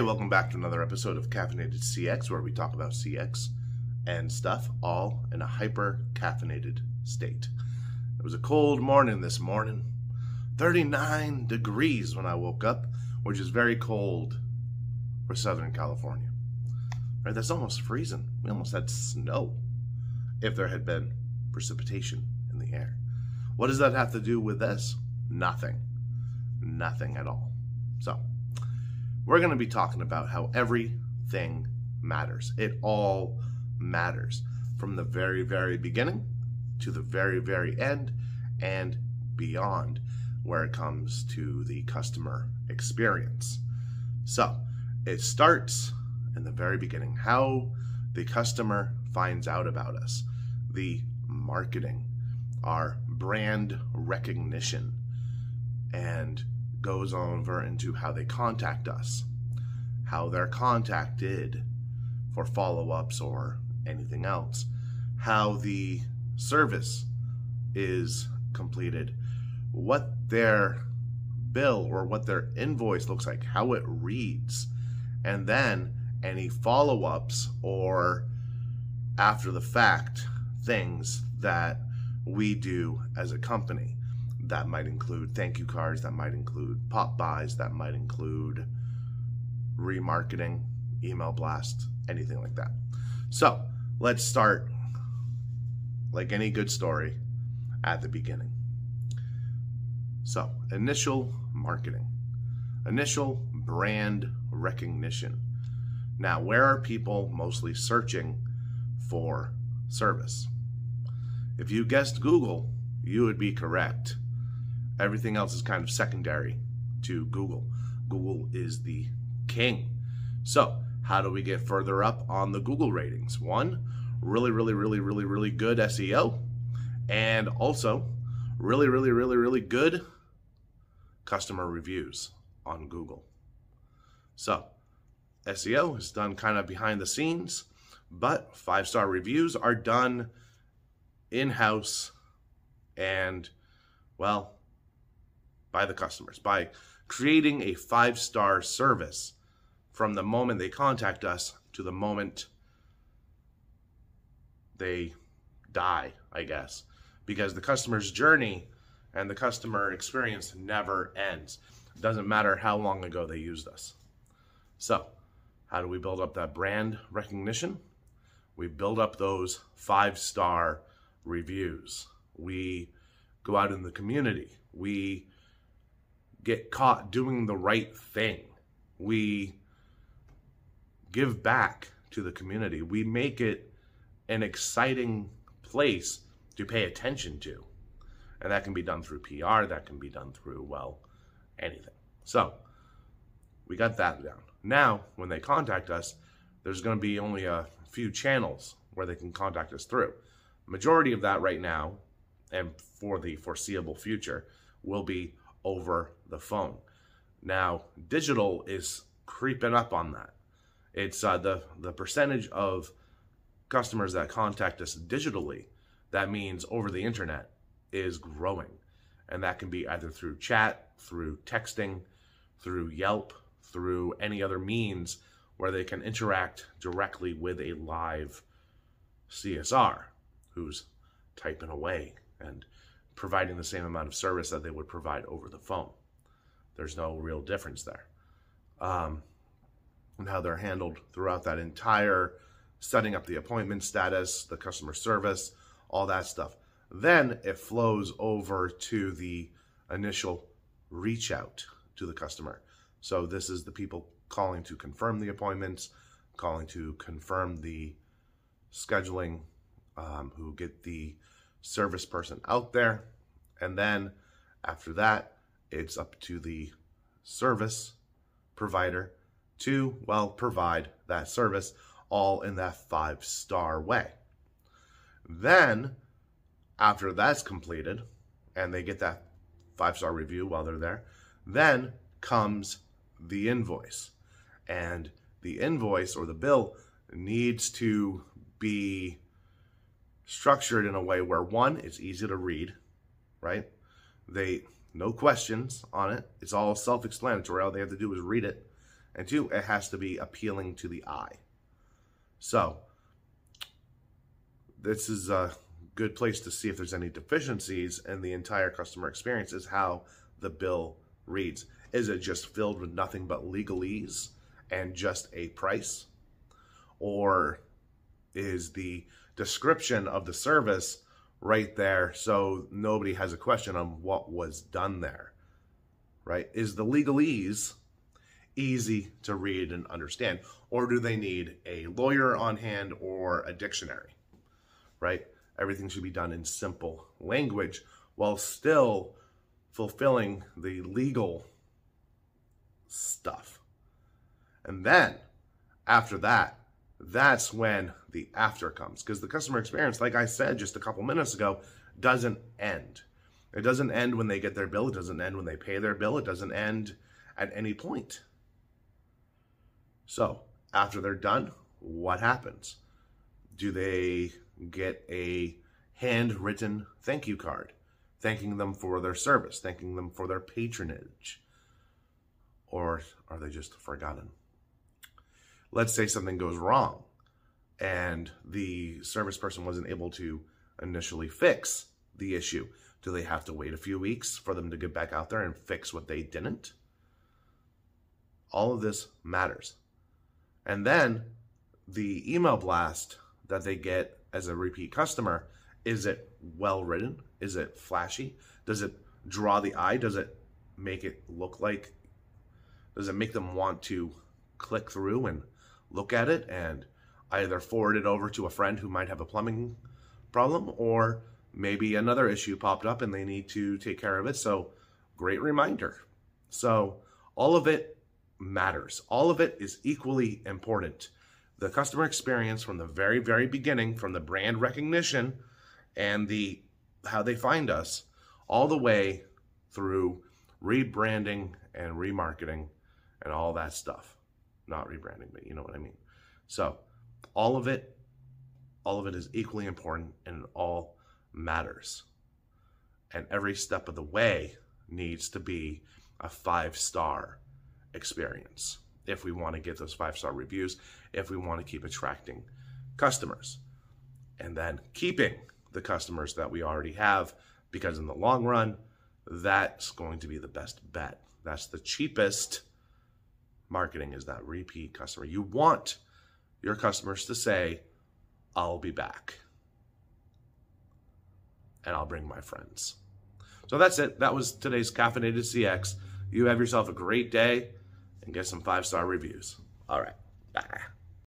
Hey, welcome back to another episode of Caffeinated CX, where we talk about CX and stuff, all in a hyper caffeinated state. It was a cold morning this morning, 39 degrees when I woke up, which is very cold for Southern California. Right, that's almost freezing. We almost had snow if there had been precipitation in the air. What does that have to do with this? Nothing. Nothing at all. So, we're going to be talking about how everything matters. It all matters from the very, very beginning to the very, very end and beyond where it comes to the customer experience. So, it starts in the very beginning how the customer finds out about us, the marketing, our brand recognition, and goes over into how they contact us, how they're contacted for follow ups or anything else, how the service is completed, what their bill or what their invoice looks like, how it reads, and then any follow ups or after the fact things that we do as a company. That might include thank you cards, that might include pop-bys, that might include remarketing, email blast, anything like that. So let's start, like any good story, at the beginning. So, initial marketing, initial brand recognition. Now, where are people mostly searching for service? If you guessed Google, you would be correct. Everything else is kind of secondary to Google. Google is the king. So, how do we get further up on the Google ratings? One, really, really, really, really, really good SEO, and also really, really, really, really good customer reviews on Google. So, SEO is done kind of behind the scenes, but five star reviews are done in house and, well, by the customers, by creating a five star service from the moment they contact us to the moment they die, I guess, because the customer's journey and the customer experience never ends. It doesn't matter how long ago they used us. So, how do we build up that brand recognition? We build up those five star reviews. We go out in the community. We get caught doing the right thing. We give back to the community. We make it an exciting place to pay attention to. And that can be done through PR, that can be done through, well, anything. So, we got that down. Now, when they contact us, there's going to be only a few channels where they can contact us through. Majority of that right now, and for the foreseeable future, will be over the phone. Now, digital is creeping up on that. It's uh, the the percentage of customers that contact us digitally. That means over the internet is growing, and that can be either through chat, through texting, through Yelp, through any other means where they can interact directly with a live CSR who's typing away and providing the same amount of service that they would provide over the phone. There's no real difference there. Um, and how they're handled throughout that entire setting up the appointment status, the customer service, all that stuff. Then it flows over to the initial reach out to the customer. So this is the people calling to confirm the appointments, calling to confirm the scheduling, um, who get the service person out there. And then after that, it's up to the service provider to, well, provide that service all in that five star way. Then, after that's completed and they get that five star review while they're there, then comes the invoice. And the invoice or the bill needs to be structured in a way where one, it's easy to read, right? They no questions on it. It's all self-explanatory. All they have to do is read it. And two, it has to be appealing to the eye. So, this is a good place to see if there's any deficiencies in the entire customer experience is how the bill reads. Is it just filled with nothing but legalese and just a price? Or is the description of the service right there so nobody has a question on what was done there? Right? Is the legalese easy to read and understand? Or do they need a lawyer on hand or a dictionary? Right? Everything should be done in simple language while still fulfilling the legal stuff. And then after that, that's when the after comes because the customer experience, like I said just a couple minutes ago, doesn't end. It doesn't end when they get their bill. It doesn't end when they pay their bill. It doesn't end at any point. So after they're done, what happens? Do they get a handwritten thank you card, thanking them for their service, thanking them for their patronage? Or are they just forgotten? Let's say something goes wrong and the service person wasn't able to initially fix the issue. Do they have to wait a few weeks for them to get back out there and fix what they didn't? All of this matters. And then the email blast that they get as a repeat customer is it well written? Is it flashy? Does it draw the eye? Does it make it look like does it make them want to click through and look at it and either forward it over to a friend who might have a plumbing problem or maybe another issue popped up and they need to take care of it. So, great reminder. So, all of it matters. All of it is equally important. The customer experience from the very very beginning from the brand recognition and the how they find us all the way through rebranding and remarketing and all that stuff. Not rebranding, but you know what I mean. So, all of it, all of it is equally important and all matters. And every step of the way needs to be a five star experience if we want to get those five star reviews, if we want to keep attracting customers. And then keeping the customers that we already have, because in the long run, that's going to be the best bet. That's the cheapest marketing is that repeat customer. You want your customers to say, I'll be back. And I'll bring my friends. So that's it. That was today's Caffeinated CX. You have yourself a great day and get some five star reviews. All right. Bye.